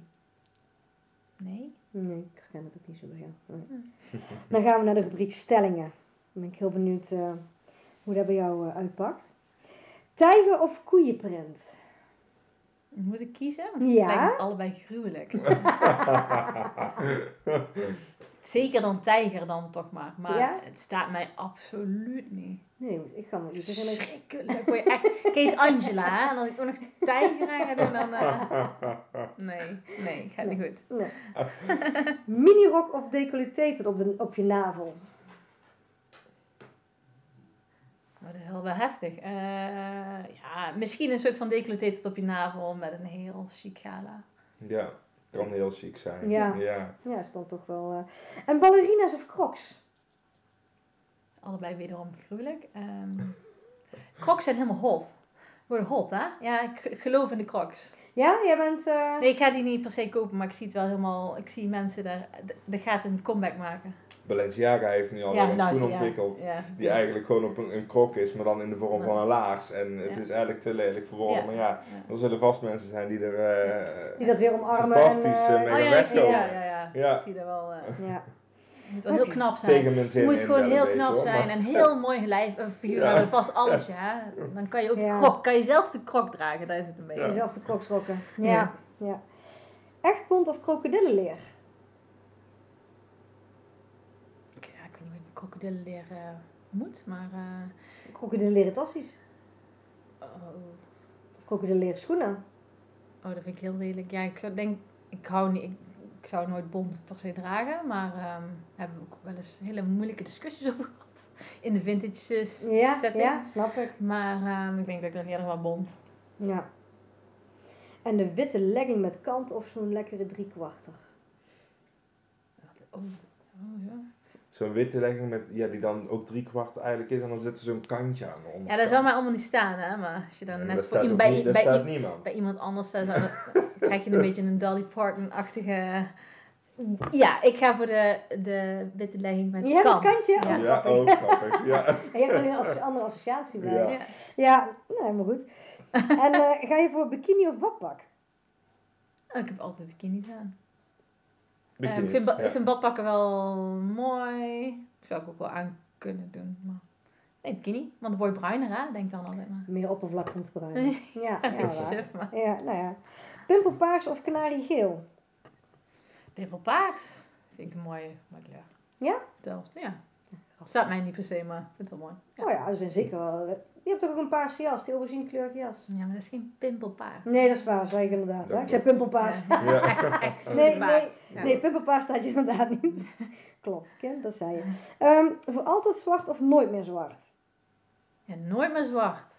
Speaker 2: Nee?
Speaker 1: Nee, ik ken het ook niet zo bij jou. Nee. Dan gaan we naar de rubriek stellingen. Dan ben ik heel benieuwd uh, hoe dat bij jou uh, uitpakt. Tijger of koeienprint?
Speaker 2: Moet ik kiezen? Want ja. allebei gruwelijk. Zeker dan tijger dan toch maar. Maar het staat mij absoluut niet.
Speaker 1: Nee, ik ga me niet
Speaker 2: beginnen. Schrikkelijk. Word je echt Kate Angela, hè? En als ik ook nog tijger ga doen, dan... Uh... Nee, nee, gaat niet goed. Nee.
Speaker 1: Minirok of decolleté tot op, de, op je navel?
Speaker 2: Oh, dat is wel wel heftig. Uh, ja, misschien een soort van decolleté tot op je navel met een heel chic gala.
Speaker 3: Ja, kan heel chic zijn.
Speaker 1: Ja, ja. ja stond toch wel... Uh... En ballerina's of crocs?
Speaker 2: allebei wederom gruwelijk. Um, crocs zijn helemaal hot. Worden hot, hè? Ja, ik geloof in de crocs.
Speaker 1: Ja, jij bent... Uh...
Speaker 2: Nee, ik ga die niet per se kopen, maar ik zie het wel helemaal... Ik zie mensen daar... Er gaat een comeback maken.
Speaker 3: Balenciaga heeft nu al een nou, schoen ontwikkeld. Die eigenlijk gewoon op een, een krok is, maar dan in de vorm van een laars. En het is eigenlijk te lelijk voor woorden. Maar ja, er zullen vast mensen zijn die er... Uh,
Speaker 1: die dat weer omarmen.
Speaker 3: Fantastisch en, uh, mee oh,
Speaker 2: wegkomen. Ja, ja, ja. Ik zie er wel... ja. Het moet wel heel knap zijn.
Speaker 3: Het
Speaker 2: moet gewoon heel knap zijn en heel mooi lijf en figuur. Ja. Dat past alles, ja. Dan kan je ook ja. krok, kan je zelfs de krok dragen, daar is het een beetje.
Speaker 1: Ja. Zelfs de kroks rokken. Ja. ja. Echt bont of krokodillenleer?
Speaker 2: Ja, ik weet niet wat krokodillenleer uh, moet, maar... Uh...
Speaker 1: Krokodillenleren tassies. Oh. Of krokodillenleren schoenen.
Speaker 2: Oh, dat vind ik heel lelijk. Ja, ik denk, ik hou niet, ik zou nooit bont per se dragen, maar um, hebben we ook wel eens hele moeilijke discussies over gehad. In de vintage uh,
Speaker 1: ja,
Speaker 2: setting.
Speaker 1: Ja, snap ik.
Speaker 2: Maar um, ik denk dat ik er eerder wel bont.
Speaker 1: Ja. En de witte legging met kant of zo'n lekkere driekwartig?
Speaker 3: Oh, oh ja. Zo'n witte legging met, ja, die dan ook driekwart eigenlijk is en dan zit er zo'n kantje aan.
Speaker 2: Ja, dat zou mij allemaal niet staan, hè. Maar als je dan net
Speaker 3: voor iemand, bij, bij, bij,
Speaker 2: bij, iemand anders staat, dan krijg je een beetje een Dolly Parton-achtige... Ja, ik ga voor de, de witte legging met
Speaker 1: ja,
Speaker 2: kant.
Speaker 1: Ja, kantje?
Speaker 3: Ja, ja ook grappig. Ja.
Speaker 1: en je hebt er een andere associatie bij. Ja, ja. nou, helemaal goed. En uh, ga je voor bikini of badpak?
Speaker 2: Oh, ik heb altijd bikini aan. Uh, ik, vind ik vind badpakken wel mooi. Dat zou ik ook wel aan kunnen doen. Maar... Nee, bikini. Want dan word je bruiner, hè? Denk dan altijd maar.
Speaker 1: Meer oppervlakte om te bruinen. ja, ja, ja, nou ja. Pimpelpaars of kanariegeel?
Speaker 2: Pimpelpaars. Vind ik een mooie, mooie kleur.
Speaker 1: Ja?
Speaker 2: Delft, ja. Staat mij niet per se, maar ik vind het wel mooi.
Speaker 1: Ja. Oh ja, er zijn zeker wel je hebt toch ook een paarse jas, die aubergine jas.
Speaker 2: Ja, maar dat is geen pimpelpaars.
Speaker 1: Nee, dat is waar, zei ik inderdaad. Hè? Ik zei pimpelpaars. Ja. nee, nee, nee, pimpelpaars staat je inderdaad niet. Klopt, Kim, dat zei je. Um, voor altijd zwart of nooit meer zwart?
Speaker 2: Ja, nooit meer zwart.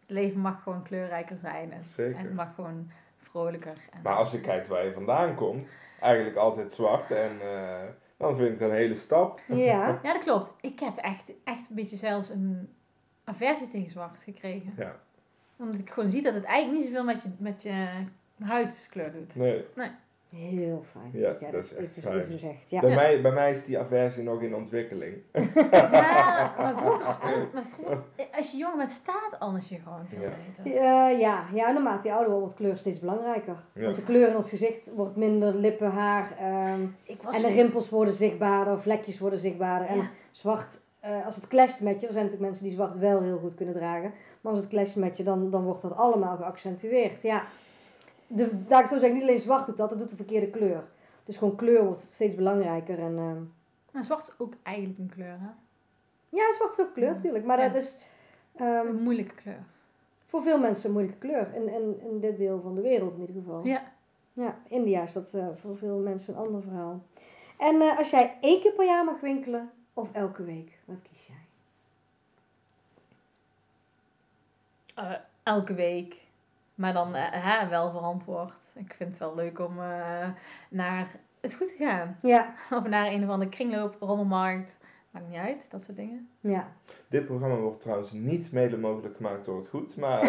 Speaker 2: Het leven mag gewoon kleurrijker zijn. En,
Speaker 3: Zeker.
Speaker 2: en het mag gewoon vrolijker. En
Speaker 3: maar als je kijkt waar je vandaan komt, eigenlijk altijd zwart en... Uh, dan vind ik dat een hele stap.
Speaker 1: Ja,
Speaker 2: ja dat klopt. Ik heb echt, echt een beetje zelfs een aversie tegen zwart gekregen.
Speaker 3: Ja.
Speaker 2: Omdat ik gewoon zie dat het eigenlijk niet zoveel met je, met je huidskleur doet.
Speaker 3: Nee.
Speaker 2: nee.
Speaker 1: Heel fijn.
Speaker 3: Ja, dat, is echt fijn.
Speaker 1: Zegt. Ja.
Speaker 3: Bij, Mij, bij mij is die aversie nog in ontwikkeling.
Speaker 2: Ja, maar vroeger, maar vroeger als je jonger bent, staat anders je gewoon
Speaker 1: veel ja. Uh, ja, ja, naarmate je ouder wordt, wordt kleur steeds belangrijker. Want de kleur in ons gezicht wordt minder, lippen, haar. Um, en de rimpels worden zichtbaarder, vlekjes worden zichtbaarder. En zwart uh, als het clasht met je, er zijn natuurlijk mensen die zwart wel heel goed kunnen dragen. Maar als het clasht met je, dan, dan wordt dat allemaal geaccentueerd. Ja, de, daar ik zo zeggen, niet alleen zwart doet dat, dat doet de verkeerde kleur. Dus gewoon kleur wordt steeds belangrijker. En, uh,
Speaker 2: maar zwart is ook eigenlijk een kleur, hè?
Speaker 1: Ja, zwart is ook kleur, natuurlijk. Maar dat is...
Speaker 2: Um, een moeilijke kleur.
Speaker 1: Voor veel mensen een moeilijke kleur. In, in, in dit deel van de wereld in ieder geval.
Speaker 2: Ja.
Speaker 1: Ja, India is dat uh, voor veel mensen een ander verhaal. En uh, als jij één keer per jaar mag winkelen, of elke week? Wat kies jij?
Speaker 2: Uh, elke week. Maar dan uh, wel verantwoord. Ik vind het wel leuk om uh, naar het goed te gaan.
Speaker 1: Ja.
Speaker 2: Of naar een of andere kringloop, rommelmarkt. Maakt niet uit, dat soort dingen.
Speaker 1: Ja.
Speaker 3: Dit programma wordt trouwens niet mede mogelijk gemaakt door het goed, maar...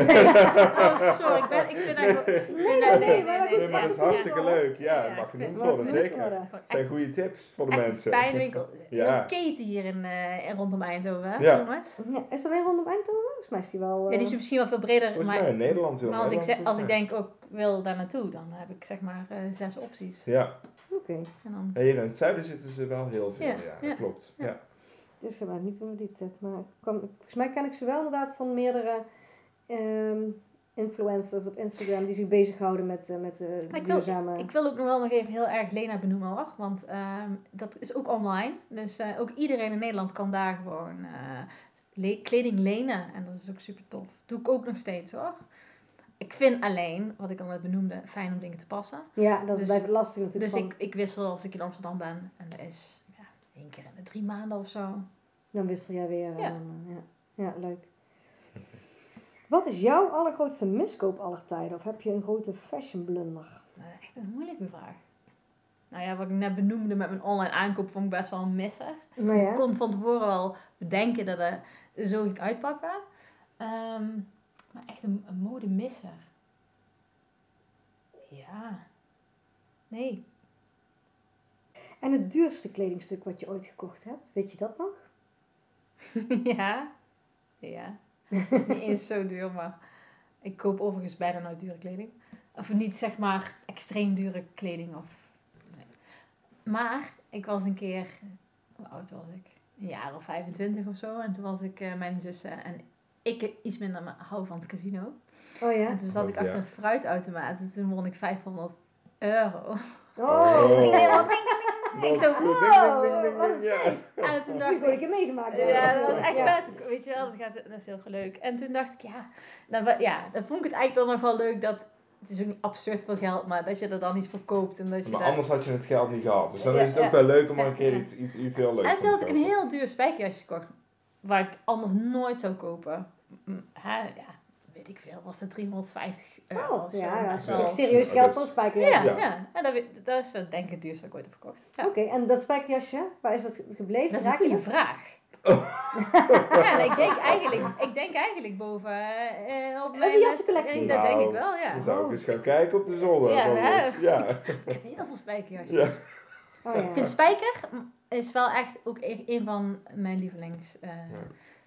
Speaker 2: oh, sorry, ik, ben, ik vind
Speaker 1: dat... Nee, nee, nee, nee, maar,
Speaker 3: nee, maar dat is hartstikke leuk. Ja, ja mag genoemd worden, zeker. Het zijn goede tips voor de mensen.
Speaker 2: Fijne winkel. Ja. Een keten hier in, uh, rondom Eindhoven,
Speaker 3: ja.
Speaker 2: ja.
Speaker 1: Is er weer rondom Eindhoven? Volgens mij is die wel... Uh...
Speaker 2: Ja, die is
Speaker 1: eh,
Speaker 2: misschien wel veel breder.
Speaker 3: Volgens maar, mij in Nederland heel
Speaker 2: Maar als, ik, als ik denk ook wil daar naartoe, dan heb ik zeg maar uh, zes opties.
Speaker 3: Ja.
Speaker 1: Oké. Okay.
Speaker 3: Dan... Hier in het zuiden zitten ze wel heel veel, ja, dat klopt. ja.
Speaker 1: Dus maar niet in de diepte. Maar kwam, volgens mij ken ik ze wel inderdaad van meerdere um, influencers op Instagram die zich bezighouden met, uh, met uh,
Speaker 2: ik
Speaker 1: duurzame...
Speaker 2: Wil, ik wil ook nog wel nog even heel erg Lena benoemen hoor. Want uh, dat is ook online. Dus uh, ook iedereen in Nederland kan daar gewoon le kleding lenen. En dat is ook super tof. Doe ik ook nog steeds hoor. Ik vind alleen, wat ik al net benoemde, fijn om dingen te passen.
Speaker 1: Ja, dat is dus, blijft lastig natuurlijk.
Speaker 2: Dus ik, ik wissel als ik in Amsterdam ben. En dat is één keer in de drie maanden of zo.
Speaker 1: Dan wissel jij weer. Ja, ja. ja leuk. Wat is jouw allergrootste miskoop aller tijden? Of heb je een grote fashion blunder?
Speaker 2: echt een moeilijke vraag. Nou ja, wat ik net benoemde met mijn online aankoop vond ik best wel een misser. ja. Ik kon van tevoren wel bedenken dat het zo ging uitpakken. Ehm, maar echt een, een modemisser. Ja. Nee.
Speaker 1: En het duurste kledingstuk wat je ooit gekocht hebt, weet je dat nog?
Speaker 2: ja. Ja. Het is niet eens zo duur, maar ik koop overigens bijna nooit dure kleding. Of niet zeg maar extreem dure kleding. Of, nee. Maar ik was een keer, hoe oud was ik? Een jaar of 25 of zo. En toen was ik uh, mijn zussen en ik iets minder hou van het casino.
Speaker 1: Oh ja?
Speaker 2: En toen zat ik achter een fruitautomaat en toen won ik 500 euro.
Speaker 1: Oh!
Speaker 2: ik denk, wat ik zo,
Speaker 1: wow, wat een feest. En toen dacht ik... Ik heb meegemaakt.
Speaker 2: Ja, dat was echt vet. Weet je wel, dat, gaat, dat is heel leuk. En toen dacht ik, ja, dan, ja, dan vond ik het eigenlijk dan nog wel leuk dat... Het is ook niet absurd veel geld, maar dat je er dan iets voor koopt. En dat je
Speaker 3: maar anders had je het geld niet gehad. Dus dan is het ook wel leuk om een keer iets, iets, iets heel leuks
Speaker 2: te En toen had ik een heel duur spijkerjasje gekocht. Waar ik anders nooit zou kopen. Ja, weet ik veel, was het 350 euro
Speaker 1: oh, Ja, dat is wel serieus geld voor een spijkerjasje.
Speaker 2: Ja, ja. ja. dat, dat is wel denk ik het duurste dat ik ooit heb verkocht.
Speaker 1: Oké, en dat spijkerjasje, waar is dat gebleven?
Speaker 2: Dat is een goede vraag. ja, ik denk eigenlijk, ik denk eigenlijk boven uh, op
Speaker 1: mijn jassencollectie.
Speaker 2: Dat denk ik wel, ja.
Speaker 3: Dan zou ik eens gaan kijken op de zolder. Ja, ja.
Speaker 2: ik heb heel veel spijkerjasjes. Ja. Oh, ja. Ik vind spijker is wel echt ook e-, een van mijn lievelings... Uh,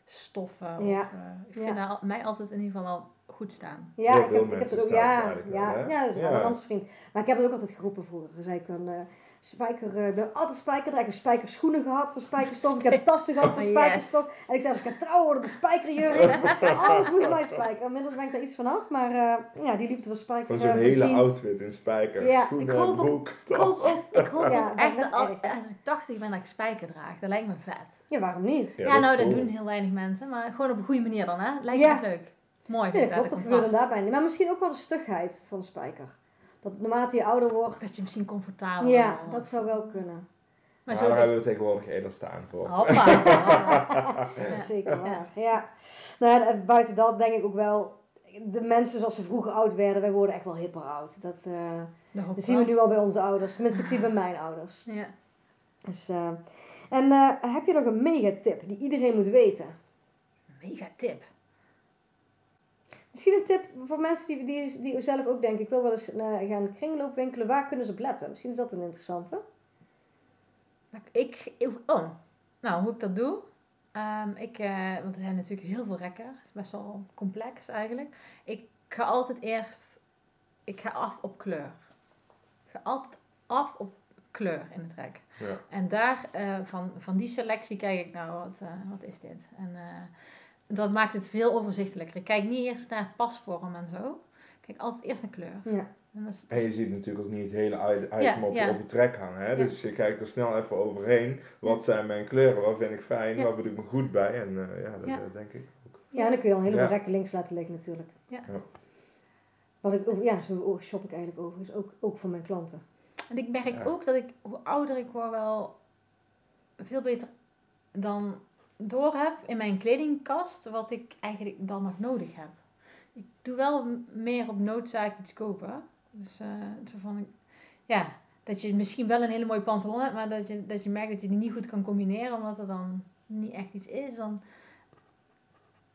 Speaker 2: stoffen. Ja. Of, uh, ik vind ja. mij altijd in ieder geval wel goed staan.
Speaker 1: Ja, ik heb, ik heb er ook, ja, ja, ja, dat is wel een vriend. Maar ik heb het ook altijd geroepen vroeger. Zei ik van, uh, spijker, uh, ik ben altijd spijker. Ik heb spijkerschoenen gehad van spijkerstof. Ik heb tassen gehad van spijkerstof. En ik zei, als ik ga trouwen worden, de spijkerjurk. Alles moet mij spijker. Inmiddels ben ik daar iets vanaf. Maar uh, ja, die liefde voor spijker.
Speaker 3: Gewoon zo'n hele outfit in spijker. Ja. Schoenen, ik hoop broek,
Speaker 2: ook, tas. Ik hoop ook, ik hoop ja, echt dat als, als ik 80 ben dat ik spijker draag. Dat lijkt me vet.
Speaker 1: Ja, waarom niet?
Speaker 2: Ja, ja nou, dat doen heel weinig mensen. Maar gewoon op een goede manier dan, hè? Lijkt me echt leuk. Mooi.
Speaker 1: Ja, klopt. Dat gebeurt daarbij niet. Maar misschien ook wel de stugheid van de spijker. Dat naarmate je ouder wordt...
Speaker 2: Dat je misschien comfortabel
Speaker 1: Ja, dat zou wel kunnen.
Speaker 3: Maar zo daar hebben we tegenwoordig eerder staan voor.
Speaker 1: Hoppa. Zeker waar, ja. Nou ja, buiten dat denk ik ook wel... De mensen zoals ze vroeger oud werden, wij worden echt wel hipper oud. Dat, uh, dat zien we nu al bij onze ouders. Tenminste, ik zie bij mijn ouders.
Speaker 2: Ja.
Speaker 1: Dus, uh, en uh, heb je nog een megatip die iedereen moet weten?
Speaker 2: Megatip?
Speaker 1: Misschien een tip voor mensen die, die, die zelf ook denken, ik wil wel eens uh, gaan kringloopwinkelen, waar kunnen ze op letten? Misschien is dat een interessante.
Speaker 2: Ik, oh, nou, hoe ik dat doe? Um, ik, uh, want er zijn natuurlijk heel veel rekken. Het is best wel complex eigenlijk. Ik ga altijd eerst, ik ga af op kleur. Ik ga altijd af op kleur in het rek. Ja. En daar, uh, van, van die selectie kijk ik nou, wat, uh, wat is dit? En dat maakt het veel overzichtelijker. Ik kijk niet eerst naar pasvorm en zo. Ik kijk altijd eerst naar kleur.
Speaker 1: Ja.
Speaker 3: En, en, je ziet natuurlijk ook niet het hele item op, op je trek hangen. Hè? Dus je kijkt er snel even overheen. Wat zijn mijn kleuren? Wat vind ik fijn? Wat vind ik me goed bij? En uh, ja, dat, dat, denk ik ook.
Speaker 1: Ja, dan kun je al een heleboel rekken links laten liggen natuurlijk.
Speaker 2: Ja.
Speaker 1: Wat ik, ja, zo shop ik eigenlijk overigens ook, ook voor mijn klanten.
Speaker 2: En ik merk ook dat ik, hoe ouder ik word, wel veel beter dan door heb in mijn kledingkast wat ik eigenlijk dan nog nodig heb. Ik doe wel meer op noodzaak iets kopen. Dus uh, zo van, ja, dat je misschien wel een hele mooie pantalon hebt, maar dat je, dat je merkt dat je die niet goed kan combineren, omdat er dan niet echt iets is. Dan,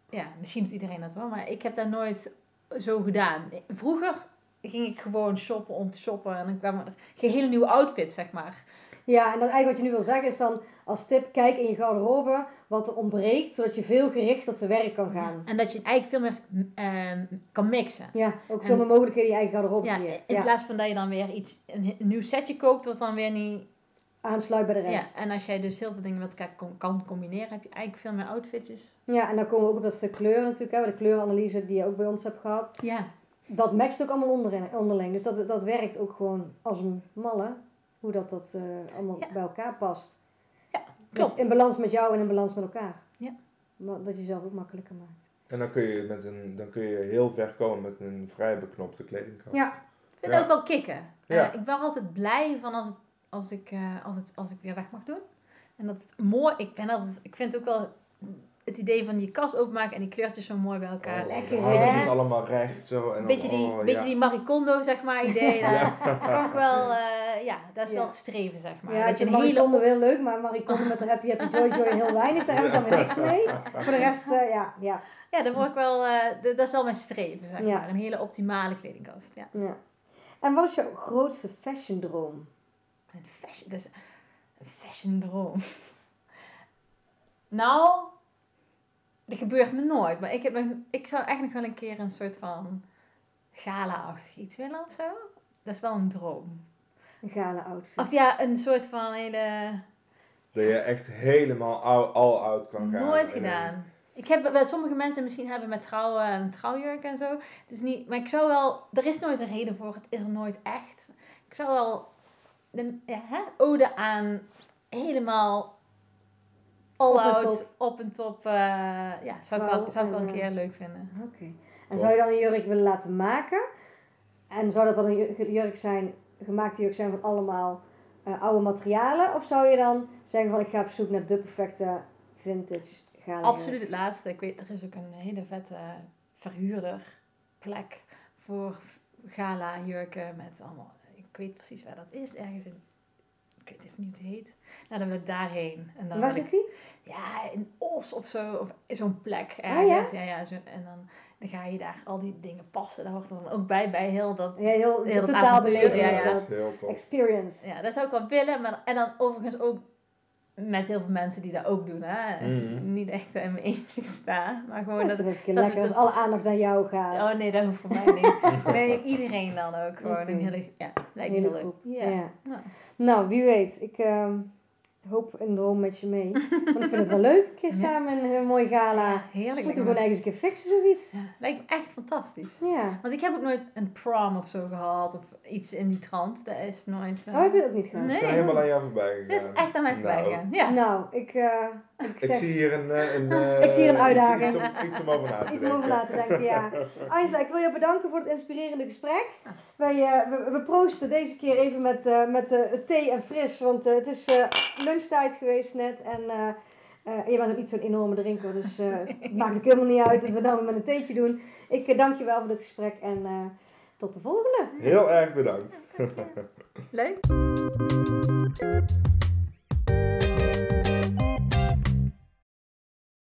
Speaker 2: ja, misschien doet iedereen dat wel, maar ik heb dat nooit zo gedaan. Vroeger ging ik gewoon shoppen om te shoppen en dan kwam er geen hele nieuwe outfit, zeg maar.
Speaker 1: Ja, en dan eigenlijk wat je nu wil zeggen is dan als tip, kijk in je garderobe wat er ontbreekt, zodat je veel gerichter te werk kan gaan.
Speaker 2: en dat je eigenlijk veel meer uh, kan mixen.
Speaker 1: Ja, ook veel meer mogelijkheden in je eigen garderobe
Speaker 2: ja,
Speaker 1: creëert.
Speaker 2: In plaats van dat je dan weer iets, een, nieuw setje koopt, wat dan weer niet
Speaker 1: aansluit bij de rest.
Speaker 2: Ja, en als jij dus heel veel dingen met elkaar kan combineren, heb je eigenlijk veel meer outfitjes.
Speaker 1: Ja, en dan komen we ook op dat stuk kleur natuurlijk, hè, de kleuranalyse die je ook bij ons hebt gehad.
Speaker 2: Ja.
Speaker 1: Dat matcht ook allemaal onderling. Dus dat, dat werkt ook gewoon als een malle, hoe dat, dat uh, allemaal bij elkaar past.
Speaker 2: Ja, klopt.
Speaker 1: in balans met jou en in balans met elkaar.
Speaker 2: Ja.
Speaker 1: Dat je zelf ook makkelijker maakt.
Speaker 3: En dan kun je, met een, dan kun je heel ver komen met een vrij beknopte kledingkast.
Speaker 1: Ja.
Speaker 2: Ik vind het ook wel kicken. Ja. Uh, ik ben altijd blij van als het als ik, uh, als, het, als ik weer weg mag doen. En dat het mooi, ik, ben altijd, ik vind ook wel het idee van je kast openmaken en die kleurtjes zo mooi bij elkaar.
Speaker 1: Oh, lekker
Speaker 3: hè? Het is allemaal recht zo. En
Speaker 2: beetje die,
Speaker 3: oh,
Speaker 2: beetje die Maricondo zeg maar idee. ja. kan ik wel, uh, ja, dat is wel het streven zeg maar.
Speaker 1: Ja, dat je een Maricondo hele... heel leuk, maar Maricondo met de happy happy joy joy heel weinig. Daar heb ik dan weer niks mee. Voor de rest, uh, ja, ja.
Speaker 2: Ja, dan word ik wel, dat is wel mijn streven zeg maar. Een hele optimale kledingkast, ja.
Speaker 1: ja. En wat is jouw grootste fashion droom?
Speaker 2: Een fashion, dus een fashion droom. nou, dat gebeurt me nooit. Maar ik, heb, ik zou echt nog wel een keer een soort van gala-achtig iets willen of zo. Dat is wel een droom.
Speaker 1: Een gala-outfit.
Speaker 2: Of ja, een soort van hele...
Speaker 3: Dat je echt helemaal al, al out kan gaan.
Speaker 2: Nooit gedaan. Ik heb, wel, sommige mensen misschien hebben met trouwen en trouwjurk en zo. Het is niet, maar ik zou wel, er is nooit een reden voor, het is er nooit echt. Ik zou wel de ja, hè, ode aan helemaal all out, op en top. Uh, ja, zou ik wel, zou ik wel een keer leuk vinden.
Speaker 1: Oké. En zou je dan een jurk willen laten maken? En zou dat dan een jurk zijn, gemaakte jurk zijn van allemaal uh, oude materialen? Of zou je dan zeggen van ik ga op zoek naar de perfecte vintage gala
Speaker 2: Absoluut het laatste. Ik weet, er is ook een hele vette verhuurder plek voor gala jurken met allemaal ik weet precies waar dat is, ergens in, ik weet even niet hoe het heet. Nou, dan wil ik daarheen. En dan
Speaker 1: waar zit die?
Speaker 2: Ja, in Os of zo, of zo'n plek ah, ja? Ja, ja zo, en dan, dan ga je daar al die dingen passen. Daar hoort er dan ook bij, bij heel dat...
Speaker 1: Ja, heel, heel totaal beleven
Speaker 2: ja,
Speaker 1: ja. Experience.
Speaker 2: Ja, dat zou ik wel willen. Maar, en dan overigens ook met heel veel mensen die dat ook doen. Hè? Mm. Niet echt in mijn eentje staan. Maar gewoon
Speaker 1: dat, dat is een lekker als alle aandacht naar jou gaat.
Speaker 2: Oh nee, dat hoeft voor mij niet. nee, iedereen dan ook. Gewoon een hele, ja, lijkt hele groep. Ja. ja.
Speaker 1: Nou. nou, wie weet. Ik uh, hoop een droom met je mee. Want ik vind het wel leuk. Een keer samen een, een mooi gala. Ja,
Speaker 2: heerlijk.
Speaker 1: Moeten we gewoon ergens een keer fixen, zoiets.
Speaker 2: Ja, lijkt me echt fantastisch.
Speaker 1: Ja.
Speaker 2: Want ik heb ook nooit een prom of zo gehad. Of iets in die trant. Dat is nooit...
Speaker 1: Uh... Oh, heb je dat ook niet gehad?
Speaker 3: Nee. Dat is helemaal aan jou voorbij gegaan.
Speaker 2: Dat is echt aan mij voorbij nou. gegaan. Ja.
Speaker 1: Nou, ik... Uh,
Speaker 3: ik, zeg... ik, zie hier een... Uh, een
Speaker 1: uh, ik zie hier een uitdaging.
Speaker 3: Iets, om, iets om over na te denken.
Speaker 1: Iets om over na te denken, ja. Angela, ik wil je bedanken voor het inspirerende gesprek. Wij, we, we proosten deze keer even met, met thee en fris. Want het is lunchtijd geweest net. En uh, je bent ook niet zo'n enorme drinker, dus uh, het maakt ook helemaal niet uit dat we dan met een theetje doen. Ik uh, dank je wel voor dit gesprek en tot de volgende.
Speaker 3: Heel erg bedankt.
Speaker 2: Leuk.